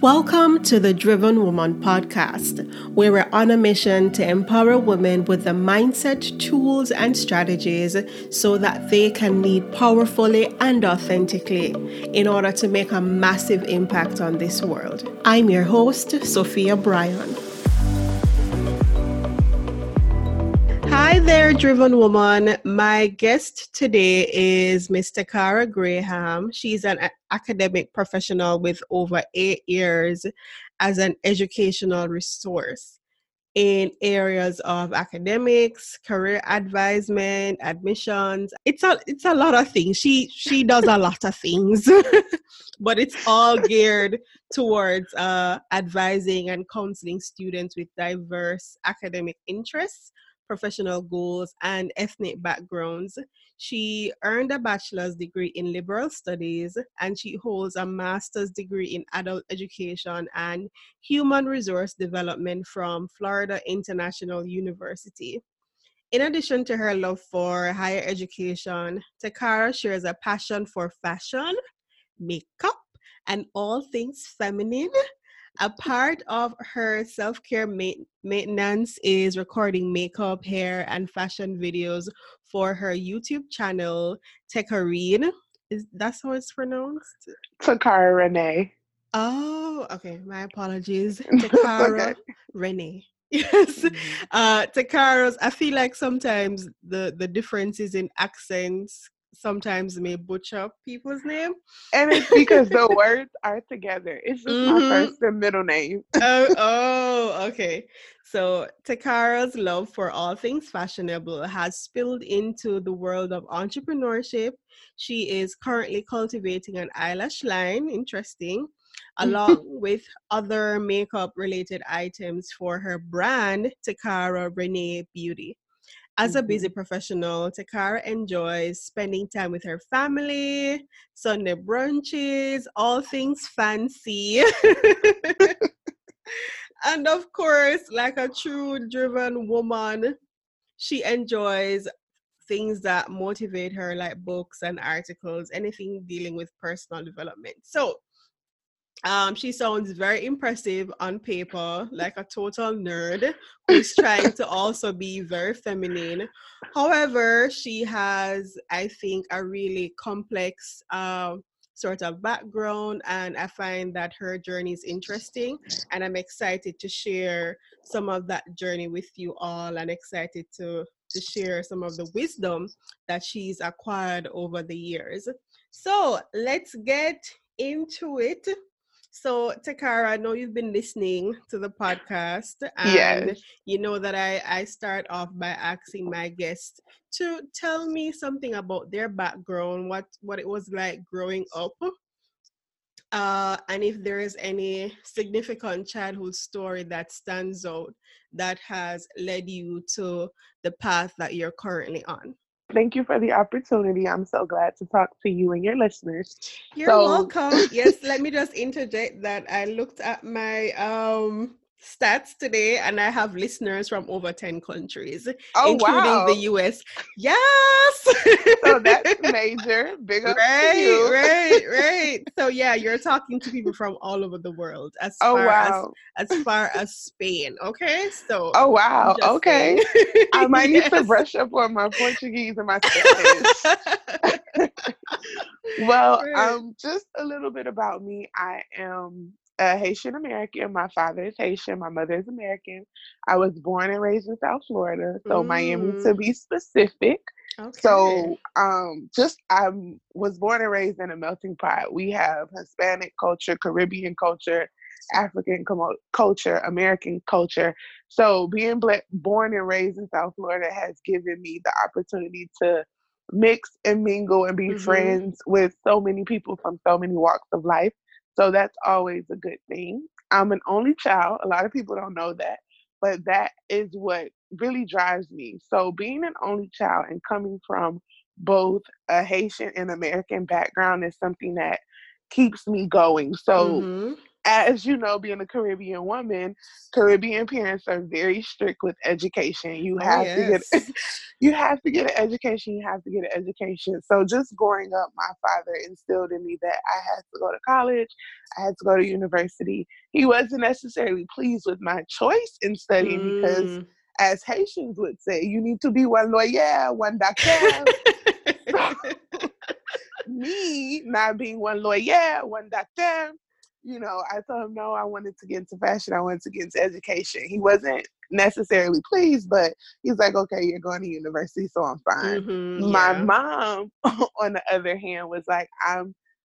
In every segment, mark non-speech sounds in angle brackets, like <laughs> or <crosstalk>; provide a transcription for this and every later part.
Welcome to the Driven Woman podcast, where we're on a mission to empower women with the mindset, tools, and strategies so that they can lead powerfully and authentically in order to make a massive impact on this world. I'm your host, Sophia Bryan. Hi there, driven woman. My guest today is Miss Takara Graham. She's an academic professional with over eight years as an educational resource in areas of academics, career advisement, admissions. It's a it's a lot of things. She she does a lot of things, <laughs> but it's all geared towards uh, advising and counseling students with diverse academic interests professional goals, and ethnic backgrounds. She earned a bachelor's degree in liberal studies and she holds a master's degree in adult education and human resource development from Florida International University. In addition to her love for higher education, Takara shares a passion for fashion, makeup, and all things feminine a part of her self care ma- maintenance is recording makeup, hair, and fashion videos for her YouTube channel, Tekarine. Is that how it's pronounced? Takara Renee. Oh, okay. My apologies. <laughs> Takara okay. Renee. <laughs> Yes. Mm-hmm. Uh Takara's I feel like sometimes the the differences in accents sometimes may butcher people's name. And it's <laughs> because the words are together. It's just mm-hmm. my first and middle name. oh, <laughs> oh, okay. So Takara's love for all things fashionable has spilled into the world of entrepreneurship. She is currently cultivating an eyelash line, interesting, <laughs> along with other makeup related items for her brand, Takara Renee Beauty. As a busy mm-hmm. professional, Takara enjoys spending time with her family, Sunday brunches, all things fancy. <laughs> and of course, like a true driven woman, she enjoys things that motivate her, like books and articles, anything dealing with personal development. So, um, she sounds very impressive on paper, like a total nerd who's trying to also be very feminine. However, she has, I think, a really complex uh, sort of background, and I find that her journey is interesting. And I'm excited to share some of that journey with you all, and excited to to share some of the wisdom that she's acquired over the years. So let's get into it. So, Takara, I know you've been listening to the podcast, and yes. you know that I, I start off by asking my guests to tell me something about their background, what what it was like growing up, uh, and if there is any significant childhood story that stands out that has led you to the path that you're currently on. Thank you for the opportunity. I'm so glad to talk to you and your listeners. You're so- welcome. yes, let me just interject that I looked at my um stats today and I have listeners from over 10 countries, oh, including wow. the US. <laughs> Yes. so that's major. Big up right, right, right. <laughs> So yeah, you're talking to people from all over the world as oh, far wow. as as far as Spain. Okay. So Oh wow. Okay. I might <laughs> yes. need to brush up on my Portuguese and my Spanish. well, um, just a little bit about me. I am a Haitian American. My father is Haitian. My mother is American. I was born and raised in South Florida, so mm. Miami to be specific. Okay. So, um, just I was born and raised in a melting pot. We have Hispanic culture, Caribbean culture, African com- culture, American culture. So, being black, born and raised in South Florida has given me the opportunity to mix and mingle and be mm-hmm. friends with so many people from so many walks of life. So that's always a good thing. I'm an only child. A lot of people don't know that, but that is what really drives me. So being an only child and coming from both a Haitian and American background is something that keeps me going. So mm-hmm. As you know, being a Caribbean woman, Caribbean parents are very strict with education. You oh, have oh, yes. to get <laughs> you have to get an education, you have to get an education. So just growing up, my father instilled in me that I had to go to college, I had to go to university. He wasn't necessarily pleased with my choice in studying mm. because as Haitians would say, you need to be one lawyer, one doctor. <laughs> <laughs> me not being one lawyer, one doctor, you know, I told him no, I wanted to get into fashion, I wanted to get into education. He wasn't necessarily pleased, but he's like, okay, you're going to university, so I'm fine. Mm-hmm, yeah. My mom, <laughs> on the other hand, was like, I'm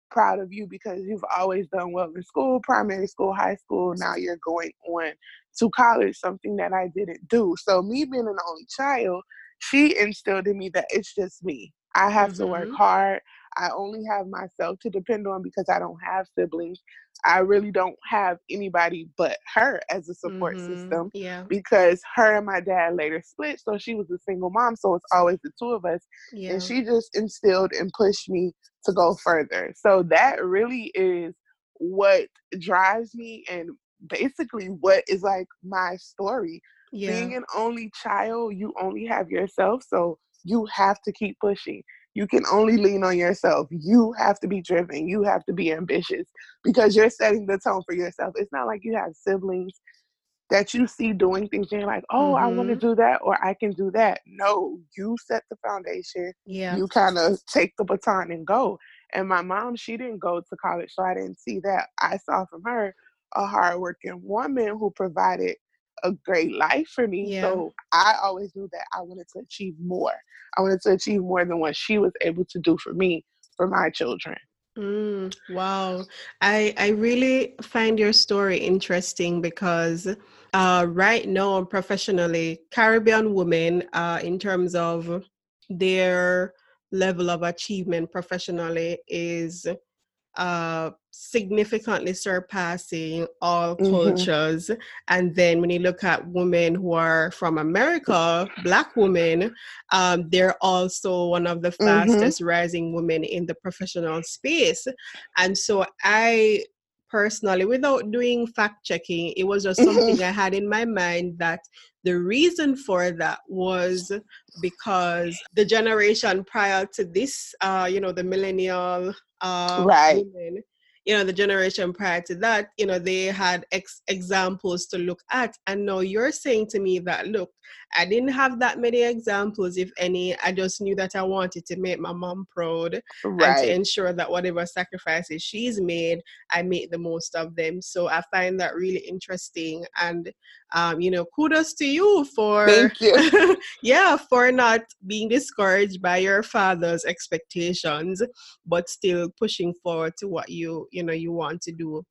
proud of you because you've always done well in school, primary school, high school. Now you're going on to college, something that I didn't do. So, me being an only child, she instilled in me that it's just me. I have mm-hmm. to work mm-hmm. hard. I only have myself to depend on because I don't have siblings. I really don't have anybody but her as a support mm-hmm. system. Yeah. Because her and my dad later split, so she was a single mom, so it's always the two of us. Yeah. And she just instilled and pushed me to go further. So that really is what drives me and basically what is like my story. Yeah. Being an only child, you only have yourself, so you have to keep pushing. You can only lean on yourself. You have to be driven. You have to be ambitious because you're setting the tone for yourself. It's not like you have siblings that you see doing things and you're like, oh, mm-hmm. I want to do that or I can do that. No, you set the foundation. Yeah. You kind of take the baton and go. And my mom, she didn't go to college, so I didn't see that. I saw from her a hardworking woman who provided a great life for me. Yeah. So I always knew that I wanted to achieve more. I wanted to achieve more than what she was able to do for me, for my children. Mm, wow. I I really find your story interesting because uh, right now professionally, Caribbean women uh, in terms of their level of achievement professionally is uh, significantly surpassing all mm-hmm. cultures. And then when you look at women who are from America, Black women, um, they're also one of the mm-hmm. fastest mm-hmm. rising women in the professional space. And so I personally, without doing fact checking, it was just something mm-hmm. I had in my mind that the reason for that was because the generation prior to this, uh, you know, the millennial uh, right. women, you know the generation prior to that you know they had ex- examples to look at and now you're saying to me that look i didn't have that many examples if any i just knew that i wanted to make my mom proud right. and to ensure that whatever sacrifices she's made i make the most of them so i find that really interesting and um, you know kudos to you for thank you <laughs> yeah for not being discouraged by your father's expectations but still pushing forward to what you you know you want to do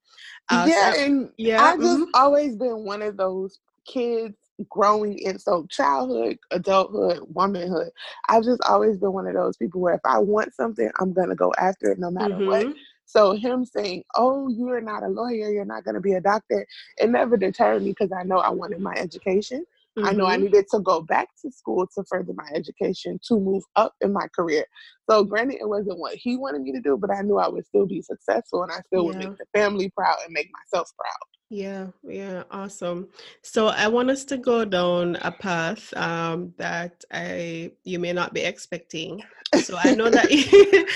uh, yeah so, and yeah i just mm-hmm. always been one of those kids growing in so childhood adulthood womanhood i've just always been one of those people where if i want something i'm gonna go after it no matter mm-hmm. what so him saying, "Oh, you're not a lawyer, you're not going to be a doctor," it never deterred me because I know I wanted my education. Mm-hmm. I know I mm-hmm. needed to go back to school to further my education to move up in my career. So, granted, it wasn't what he wanted me to do, but I knew I would still be successful and I still yeah. would make the family proud and make myself proud. Yeah, yeah, awesome. So I want us to go down a path um, that I you may not be expecting. So I know that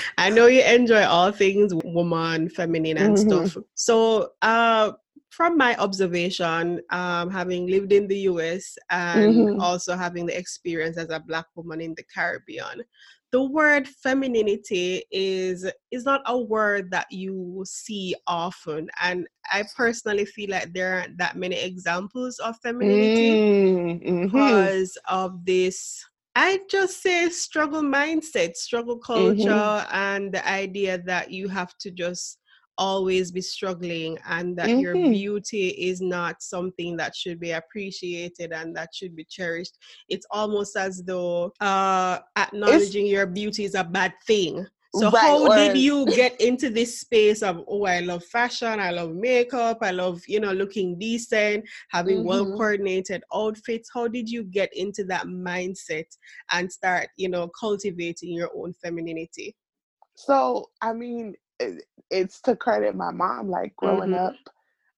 <laughs> I know you enjoy all things woman, feminine, and mm-hmm. stuff. So uh, from my observation, um, having lived in the US and mm-hmm. also having the experience as a black woman in the Caribbean, the word femininity is is not a word that you see often and i personally feel like there aren't that many examples of femininity mm-hmm. because of this I just say struggle mindset, struggle culture, mm-hmm. and the idea that you have to just always be struggling and that mm-hmm. your beauty is not something that should be appreciated and that should be cherished it's almost as though uh acknowledging it's, your beauty is a bad thing so right, how or, did you get into this space of oh I love fashion, I love makeup, I love you know looking decent, having mm-hmm. well coordinated outfits. How did you get into that mindset and start you know cultivating your own femininity? So I mean, it's to credit my mom. Like growing mm-hmm. up,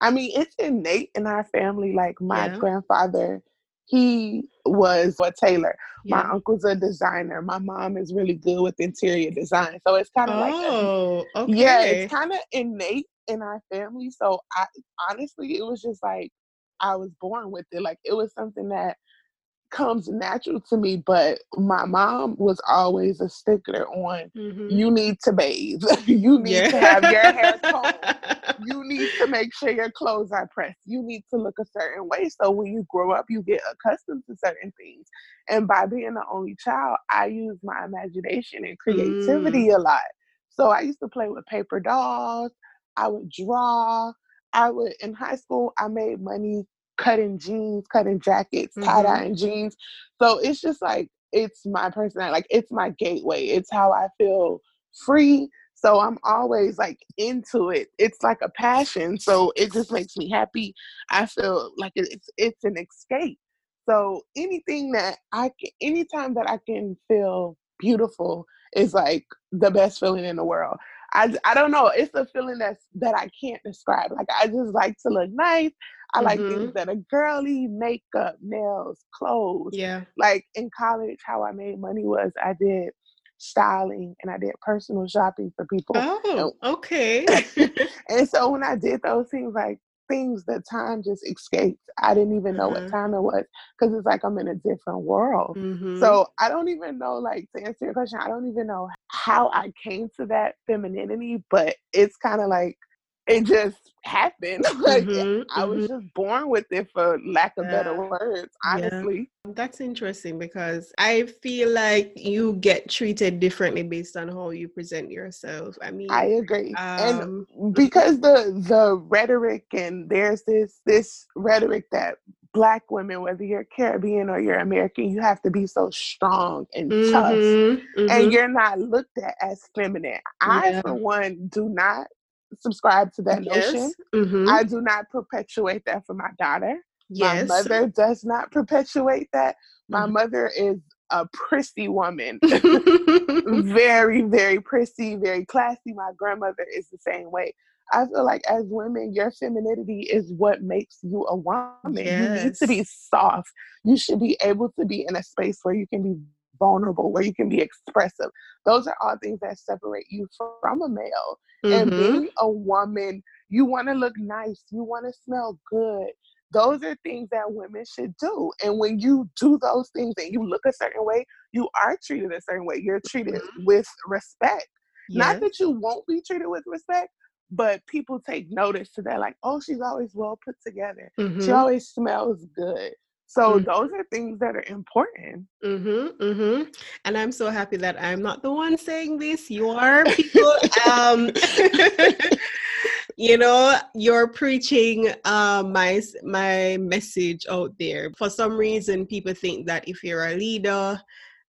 I mean, it's innate in our family. Like my yeah. grandfather, he was a tailor. Yeah. My uncle's a designer. My mom is really good with interior design. So it's kind of oh, like, a, oh, okay. yeah, it's kind of innate in our family. So I honestly, it was just like I was born with it. Like it was something that comes natural to me, but my mom was always a stickler on mm-hmm. you need to bathe, <laughs> you need yeah. to have your hair combed, you need to make sure your clothes are pressed, you need to look a certain way. So when you grow up, you get accustomed to certain things. And by being the only child, I use my imagination and creativity mm. a lot. So I used to play with paper dolls, I would draw. I would in high school I made money cutting jeans, cutting jackets, mm-hmm. tie dyeing jeans. So it's just like it's my personality, like it's my gateway. It's how I feel free. So I'm always like into it. It's like a passion. So it just makes me happy. I feel like it's it's an escape. So anything that I can, anytime that I can feel beautiful is like the best feeling in the world. I, I don't know. It's a feeling that's that I can't describe. Like I just like to look nice. I mm-hmm. like things mm-hmm. that are girly, makeup, nails, clothes. Yeah. Like in college, how I made money was I did styling and I did personal shopping for people. Oh, okay. <laughs> <laughs> and so when I did those things, like things that time just escaped. I didn't even know uh-huh. what time it was because it's like I'm in a different world. Mm-hmm. So I don't even know, like, to answer your question, I don't even know how I came to that femininity, but it's kind of like it just happened. <laughs> like mm-hmm, I was mm-hmm. just born with it for lack of yeah. better words, honestly. Yeah. That's interesting because I feel like you get treated differently based on how you present yourself. I mean I agree. Um, and because the the rhetoric and there's this this rhetoric that black women, whether you're Caribbean or you're American, you have to be so strong and mm-hmm, tough. Mm-hmm. And you're not looked at as feminine. Yeah. I, for one, do not subscribe to that yes. notion. Mm-hmm. I do not perpetuate that for my daughter. Yes. My mother does not perpetuate that. My mm-hmm. mother is a prissy woman. <laughs> very, very prissy, very classy. My grandmother is the same way. I feel like as women, your femininity is what makes you a woman. Yes. You need to be soft. You should be able to be in a space where you can be vulnerable, where you can be expressive. Those are all things that separate you from a male. Mm-hmm. And being a woman, you want to look nice, you want to smell good. Those are things that women should do. And when you do those things and you look a certain way, you are treated a certain way. You're treated mm-hmm. with respect. Yes. Not that you won't be treated with respect, but people take notice to that, like, oh, she's always well put together. Mm-hmm. She always smells good. So mm-hmm. those are things that are important. Mm-hmm, mm-hmm. And I'm so happy that I'm not the one saying this. You are people. um, <laughs> you know, you're preaching uh, my my message out there. For some reason, people think that if you're a leader,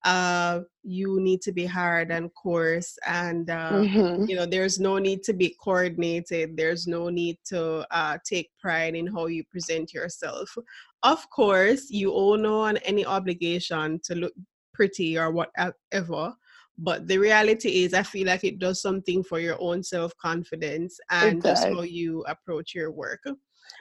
uh, you need to be hard and coarse and uh, mm-hmm. you know there's no need to be coordinated. There's no need to uh, take pride in how you present yourself. Of course you owe no one any obligation to look pretty or whatever but the reality is i feel like it does something for your own self-confidence and just how you approach your work.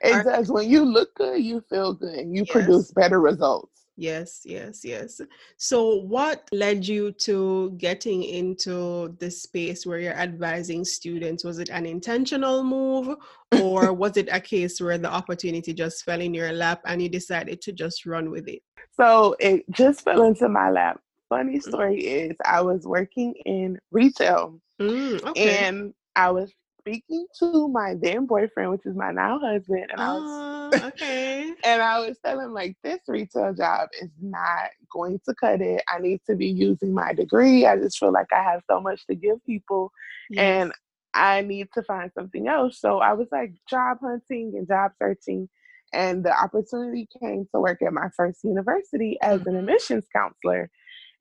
It Our, when you look good you feel good. And you yes. produce better results Yes, yes, yes. So, what led you to getting into the space where you're advising students? Was it an intentional move, or <laughs> was it a case where the opportunity just fell in your lap and you decided to just run with it? So, it just fell into my lap. Funny mm. story is, I was working in retail mm, okay. and I was speaking to my then boyfriend, which is my now husband, and I was <laughs> okay. and I was telling him like this retail job is not going to cut it. I need to be using my degree. I just feel like I have so much to give people, yes. and I need to find something else. So I was like job hunting and job searching. And the opportunity came to work at my first university as an mm-hmm. admissions counselor.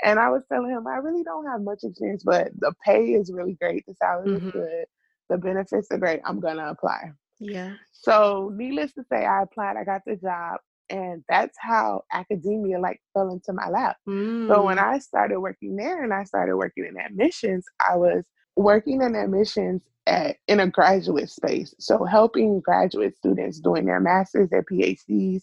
And I was telling him, I really don't have much experience, but the pay is really great. The salary mm-hmm. is good the benefits are great. I'm gonna apply. Yeah. So needless to say, I applied, I got the job, and that's how academia like fell into my lap. Mm. So when mm. I started working there and I started working in admissions, I was working in admissions at, in a graduate space. So helping graduate students doing their masters, their PhDs,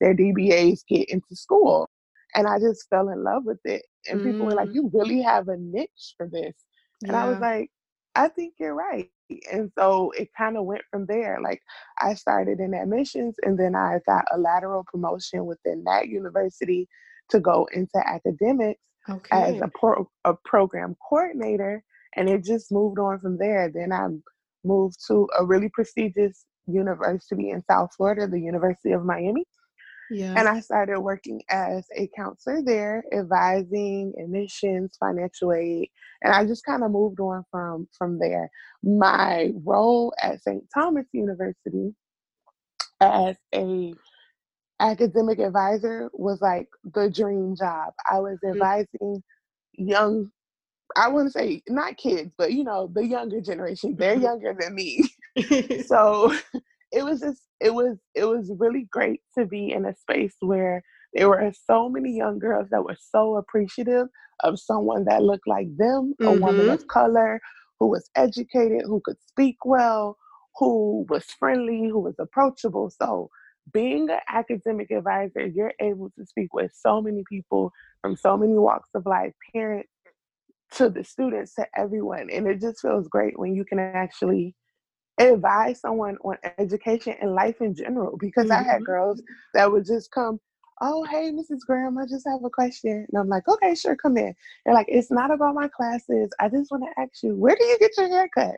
their DBAs get into school. And I just fell in love with it. And mm. people were like, mm. you really have a niche for this. And yeah. I was like, I think you're right. And so it kind of went from there. Like I started in admissions and then I got a lateral promotion within that university to go into academics okay. as a, pro- a program coordinator. And it just moved on from there. Then I moved to a really prestigious university in South Florida, the University of Miami. Yeah. And I started working as a counselor there, advising admissions, financial aid, and I just kind of moved on from from there. My role at St. Thomas University as a academic advisor was like the dream job. I was mm-hmm. advising young I wouldn't say not kids, but you know, the younger generation. They're mm-hmm. younger than me. <laughs> so it was just it was it was really great to be in a space where there were so many young girls that were so appreciative of someone that looked like them, mm-hmm. a woman of color who was educated, who could speak well, who was friendly, who was approachable. So being an academic advisor, you're able to speak with so many people from so many walks of life, parents to the students to everyone. And it just feels great when you can actually advise someone on education and life in general because mm-hmm. I had mm-hmm. girls that would just come, oh, hey, Mrs. Graham, I just have a question. And I'm like, okay, sure, come in. They're like, it's not about my classes. I just want to ask you, where do you get your hair cut?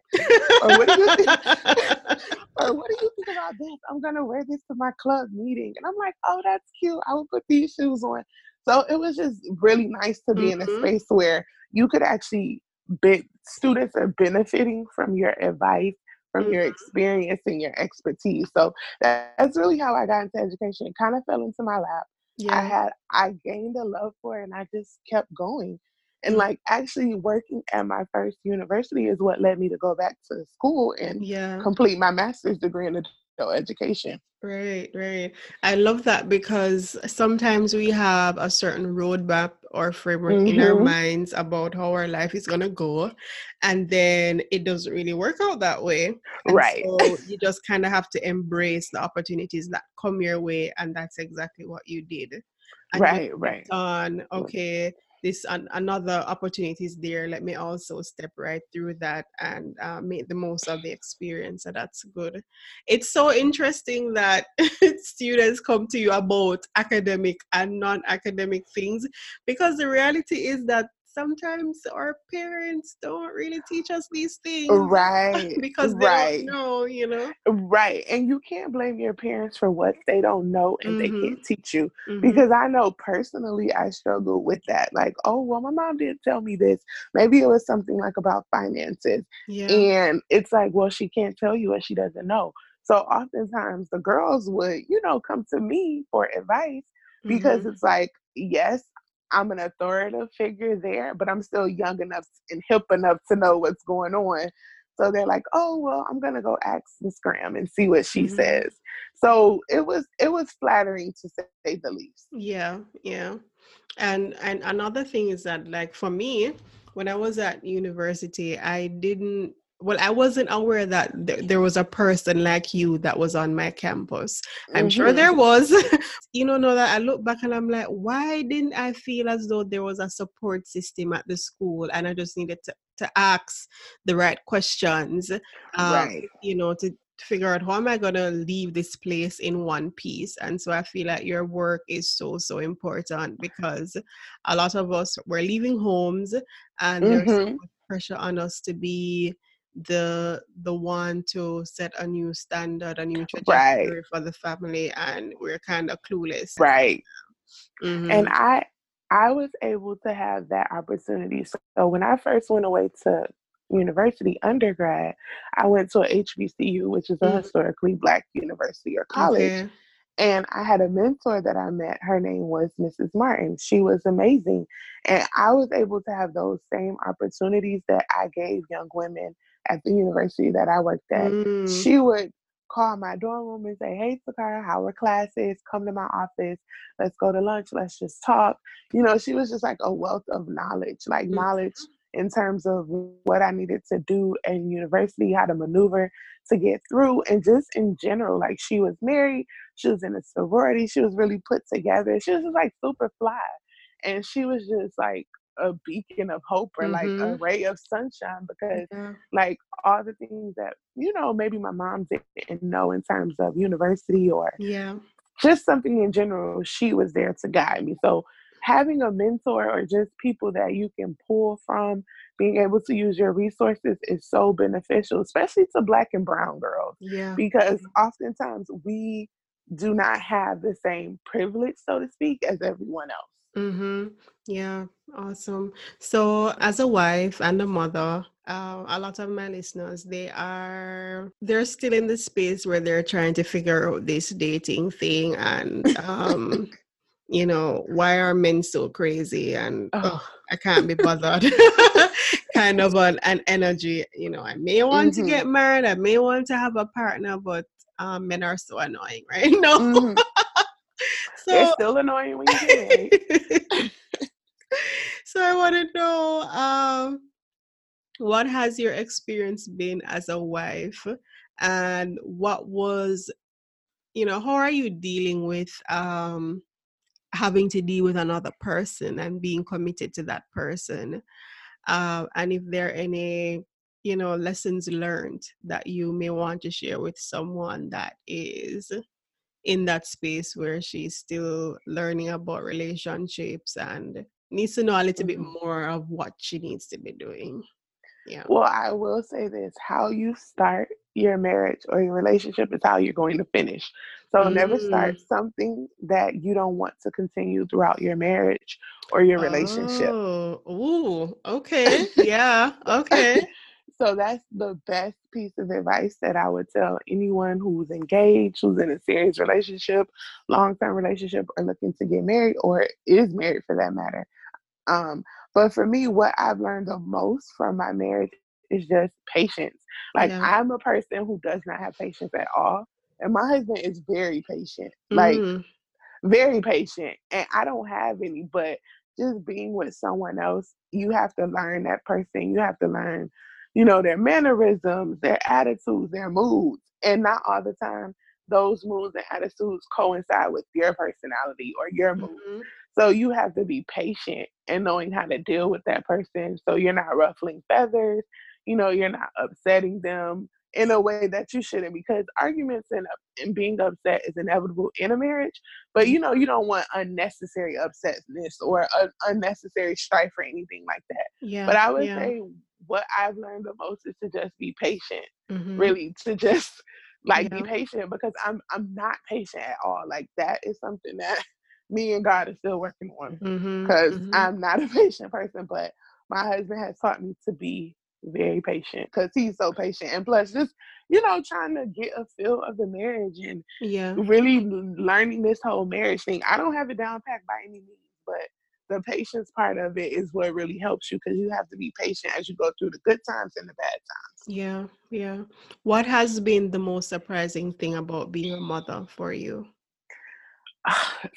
or, what do you think, <laughs> <laughs> or what do you think about this? I'm going to wear this to my club meeting. And I'm like, oh, that's cute. I will put these shoes on. So it was just really nice to be mm-hmm. in a mm-hmm. space where you could actually be, students are benefiting from your advice from your experience and your expertise. So that's really how I got into education. It kind of fell into my lap. Yeah. I had I gained a love for it and I just kept going. And mm-hmm. like actually working at my first university is what led me to go back to school and yeah. complete my master's degree in adult education. Right, right. I love that because sometimes we have a certain roadmap or framework mm-hmm. in our mm-hmm. minds about how our life is gonna go, and then it doesn't really work out that way. And right. So <laughs> you just kind of have to embrace the opportunities that come your way, and that's exactly what you did. And right, right. On okay, this an, another opportunities there let me also step right through that and uh, make the most of the experience so that's good. It's so interesting that <laughs> students come to you about academic and non-academic things because the reality is that sometimes our parents don't really teach us these things right <laughs> because they right. don't know you know right and you can't blame your parents for what they don't know and mm-hmm. they can't teach you mm-hmm. because i know personally i struggle with that like oh well my mom didn't tell me this maybe it was something like about finances yeah. and it's like well she can't tell you what she doesn't know so oftentimes the girls would you know come to me for advice because mm-hmm. it's like yes I'm an authoritative figure there, but I'm still young enough and hip enough to know what's going on. So they're like, "Oh, well, I'm gonna go ask Miss Graham and see what she mm-hmm. says." So it was it was flattering to say the least. Yeah, yeah. And and another thing is that like for me, when I was at university, I didn't well i wasn't aware that th- there was a person like you that was on my campus i'm mm-hmm. sure there was <laughs> you know know that i look back and i'm like why didn't i feel as though there was a support system at the school and i just needed to, to ask the right questions um, right. you know to figure out how am I gonna leave this place in one piece. And so I feel like your work is so so important because a lot of us we're leaving homes and mm-hmm. there's so mm-hmm. much pressure on us to be the the one to set a new standard, a new trajectory right. for the family, and we're kind of clueless. Right. Mm-hmm. And I I was able to have that opportunity. So when I first went away to university undergrad, I went to a HBCU, which is a mm-hmm. historically black university or college. Okay. And I had a mentor that I met. Her name was Mrs. Martin. She was amazing. And I was able to have those same opportunities that I gave young women at the university that I worked at. Mm. She would call my dorm room and say, Hey, Takara, how are classes? Come to my office. Let's go to lunch. Let's just talk. You know, she was just like a wealth of knowledge, like mm. knowledge in terms of what I needed to do in university, how to maneuver to get through, and just in general. Like she was married, she was in a sorority, she was really put together. She was just like super fly. And she was just like a beacon of hope or mm-hmm. like a mm-hmm. ray of sunshine because yeah. like all the things that you know maybe my mom didn't know in terms of university or yeah just something in general she was there to guide me so having a mentor or just people that you can pull from being able to use your resources is so beneficial especially to black and brown girls yeah because oftentimes we do not have the same privilege so to speak as everyone else Mm-hmm. Yeah, awesome. So, as a wife and a mother, uh, a lot of my listeners they are they're still in the space where they're trying to figure out this dating thing and um <laughs> you know why are men so crazy and oh. Oh, i can't be bothered <laughs> kind of an, an energy you know i may want mm-hmm. to get married i may want to have a partner but um, men are so annoying <laughs> right no mm-hmm. so, They're still annoying when you. So I want to know um, what has your experience been as a wife, and what was, you know, how are you dealing with um, having to deal with another person and being committed to that person, uh, and if there are any you know lessons learned that you may want to share with someone that is in that space where she's still learning about relationships and needs to know a little mm-hmm. bit more of what she needs to be doing. Yeah. Well, I will say this how you start your marriage or your relationship is how you're going to finish. So mm. never start mm. something that you don't want to continue throughout your marriage or your relationship. Oh, ooh, okay. <laughs> yeah, okay. So that's the best piece of advice that I would tell anyone who's engaged, who's in a serious relationship, long term relationship, or looking to get married, or is married for that matter. Um, but for me, what I've learned the most from my marriage is just patience. Like yeah. I'm a person who does not have patience at all. And my husband is very patient. Like mm. very patient. And I don't have any, but just being with someone else, you have to learn that person. You have to learn you know, their mannerisms, their attitudes, their moods. And not all the time those moods and attitudes coincide with your personality or your mood. Mm-hmm. So you have to be patient and knowing how to deal with that person so you're not ruffling feathers, you know, you're not upsetting them in a way that you shouldn't because arguments and, and being upset is inevitable in a marriage but you know you don't want unnecessary upsetness or unnecessary strife or anything like that yeah but i would yeah. say what I've learned the most is to just be patient. Mm-hmm. Really, to just like yeah. be patient because I'm I'm not patient at all. Like that is something that me and God is still working on because mm-hmm. mm-hmm. I'm not a <laughs> patient person, but my husband has taught me to be very patient because he's so patient and plus just you know trying to get a feel of the marriage and yeah really learning this whole marriage thing i don't have it down packed by any means but the patience part of it is what really helps you because you have to be patient as you go through the good times and the bad times. Yeah, yeah. What has been the most surprising thing about being a mother for you? <sighs>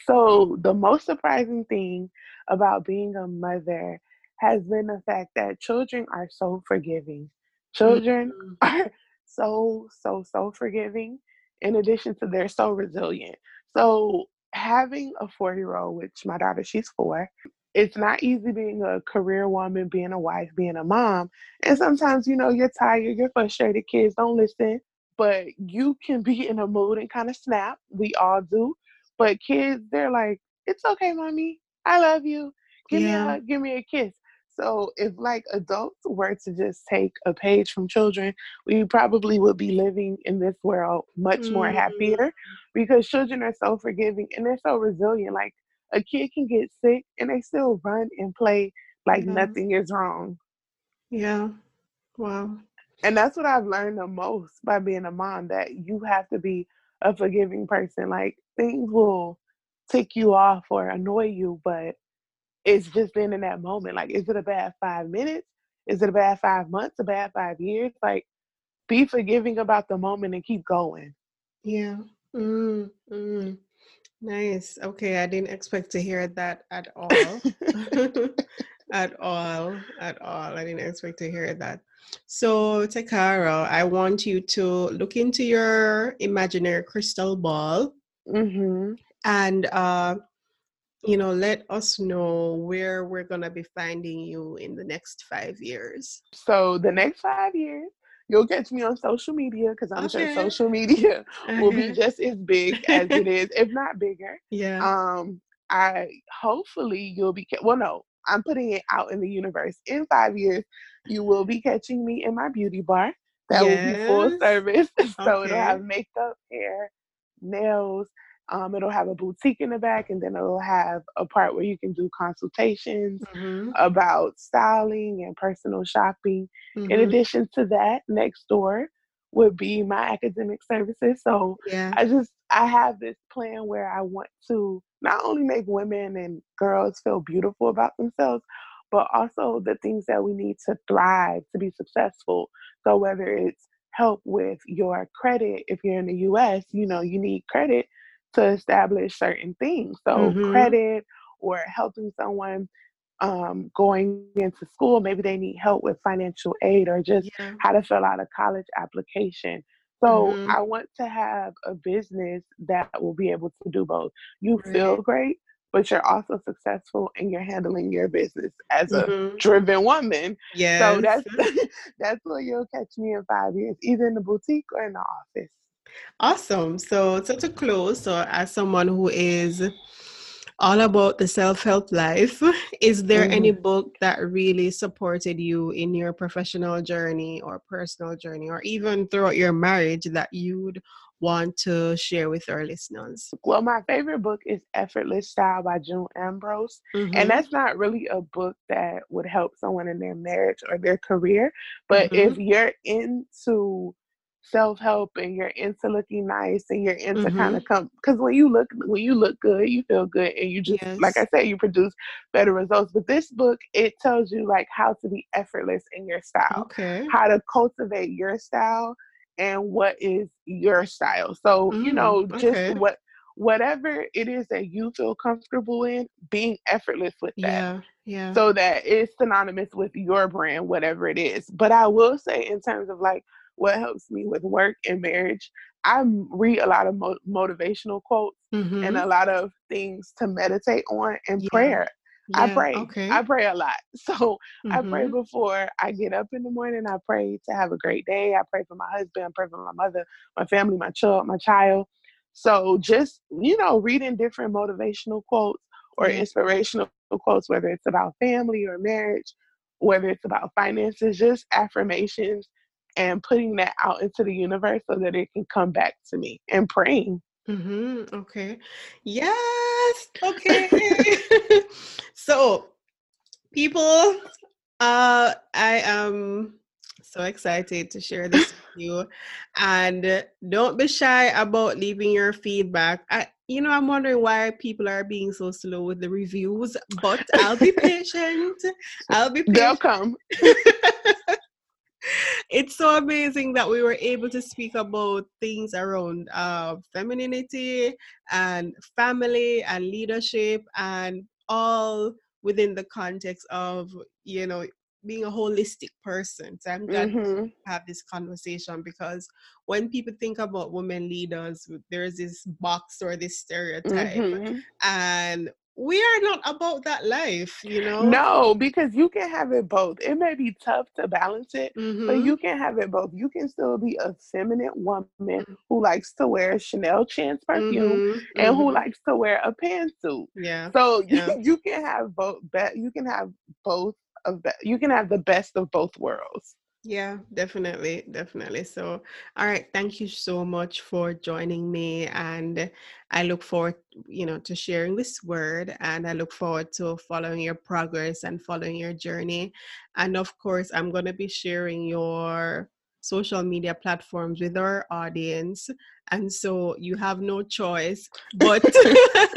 So, the most surprising thing about being a mother has been the fact that children are so forgiving. Children mm-hmm. <laughs> are so, so, so forgiving. In addition to they're so resilient. So having a four year old, which my daughter, she's four, it's not easy being a career woman, being a wife, being a mom. And sometimes, you know, you're tired, you're frustrated, kids don't listen, but you can be in a mood and kind of snap. We all do. But kids, they're like, it's okay, mommy. I love you. Give yeah. me a hug, give me a kiss. So if like adults were to just take a page from children, we probably would be living in this world much mm-hmm. more happier because children are so forgiving and they're so resilient. Like a kid can get sick and they still run and play like yeah. nothing is wrong. Yeah. Wow. And that's what I've learned the most by being a mom that you have to be a forgiving person. Like things will tick you off or annoy you, but it's just been in that moment. Like, is it a bad five minutes? Is it a bad five months? A bad five years? Like, be forgiving about the moment and keep going. Yeah. Mm, mm. Nice. Okay, I didn't expect to hear that at all. <laughs> <laughs> <laughs> at all, at all. I didn't expect to hear that. So, Takara, I want you to look into your imaginary crystal ball Mm-hmm. and, uh, you know, let us know where we're going to be finding you in the next five years. So the next five years, you'll catch me on social media because I'm Okay. sure social media <laughs> <laughs> will be just as big as it <laughs> is, if not bigger. Yeah. Um, I hopefully you'll be well, no, I'm putting it out in the universe. In five years, you will be catching me in my beauty bar. That will be full Yes. service. <laughs> so Okay. it'll have makeup, hair, nails. Um, it'll have a boutique in the back, and then it'll have a part where you can do consultations Mhm, about styling and personal shopping. In mhm. addition to that, next door would be my academic services. So Yeah. I just I have this plan where I want to not only make women and girls feel beautiful about themselves, but also the things that we need to thrive to be successful. So whether it's help with your credit, if you're in the US, you know, you need credit to establish certain things. So Mhm. credit or helping someone um, going into school, maybe they need help with financial aid or just Yeah. how to fill out a college application. So Mhm. I want to have a business that will be able to do both. You Right. feel great, but you're also successful and you're handling your business as a Mhm. driven woman. Yes. So that's <laughs> that's where you'll catch me in five years, either in the boutique or in the office. Awesome. So, so to close, so as someone who is all about the self-help life, <laughs> is there any Mhm. book that really supported you in your professional journey or personal journey or even throughout your marriage that you'd want to share with our listeners? Well, my favorite book is Effortless Style by June Ambrose. Mhm, And that's not really a book that would help someone in their marriage or their career. But Mhm. if you're into self help and you're into looking nice and you're into kind Mhm. of come because when you look when you look good, you feel good and you just like I Yes. said, you produce better results. But this book, it tells you like how to be effortless in your style, Okay. how to cultivate your style and what is your style. So, you Mm, know, just okay. what whatever it is that you feel comfortable in, being effortless with that Yeah. Yeah. so that it's synonymous with your brand, whatever it is. But I will say, in terms of like what helps me with work and marriage, I read a lot of mo- motivational quotes and Mhm. a lot of things to meditate on and Yeah. prayer. I pray. Okay. I pray a lot. <laughs> So I pray Mhm. before I get up in the morning. I pray to have a great day. I pray for my husband. I pray for my mother, my family, my child, my child. So just, you know, reading different motivational quotes or Yeah. inspirational quotes, whether it's about family or marriage, whether it's about finances, just affirmations and putting that out into the universe so that it can come back to me and praying. Mm-hmm. Okay. Yes. Okay. <laughs> <laughs> so, people, uh, I am so excited to share this with <laughs> you, and don't be shy about leaving your feedback. I, you know, I'm wondering why people are being so slow with the reviews, but I'll be patient. I'll be They'll come. It's so amazing that we were able to speak about things around uh, femininity and family and leadership and all within the context of you know being a holistic person. So i'm glad hmm we have this conversation because when people think about women leaders there's this box or this stereotype hmm and we are not about that life you know No, because you can have it both. It may be tough to balance it, but mm-hmm. you can have it both. You can still be a feminine woman who likes to wear Chanel Chance perfume Mm-hmm. and who Mm-hmm. likes to wear a pantsuit. yeah So Yeah. <laughs> you can have both. Be- you can have both of that. You can have the best of both worlds. Yeah, definitely, definitely. So, all right, thank you so much for joining me, and I look forward, you know, to sharing this word, and I look forward to following your progress and following your journey. And of course, I'm going to be sharing your social media platforms with our audience, and so you have no choice but <laughs>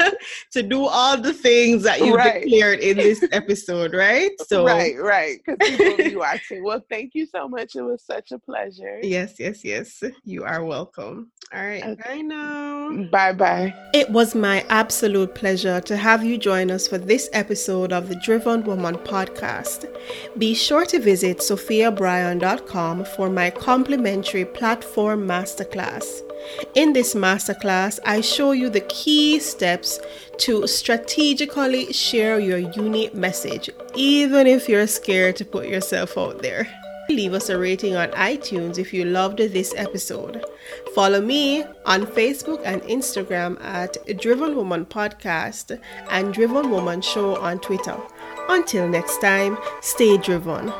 <laughs> to do all the things that you right. declared in this <laughs> episode, right? So right, right, because people be watching. Well, thank you so much. It was such a pleasure. Yes, yes, yes. You are welcome. All right, okay. bye now. Bye, bye. It was my absolute pleasure to have you join us for this episode of the Driven Woman podcast. Be sure to visit sophiabryan.com for my complimentary platform masterclass. In this masterclass, I show you the key steps to strategically share your unique message, even if you're scared to put yourself out there. Leave us a rating on iTunes if you loved this episode. Follow me on Facebook and Instagram at Driven Woman Podcast and Driven Woman Show on Twitter. Until next time, stay driven.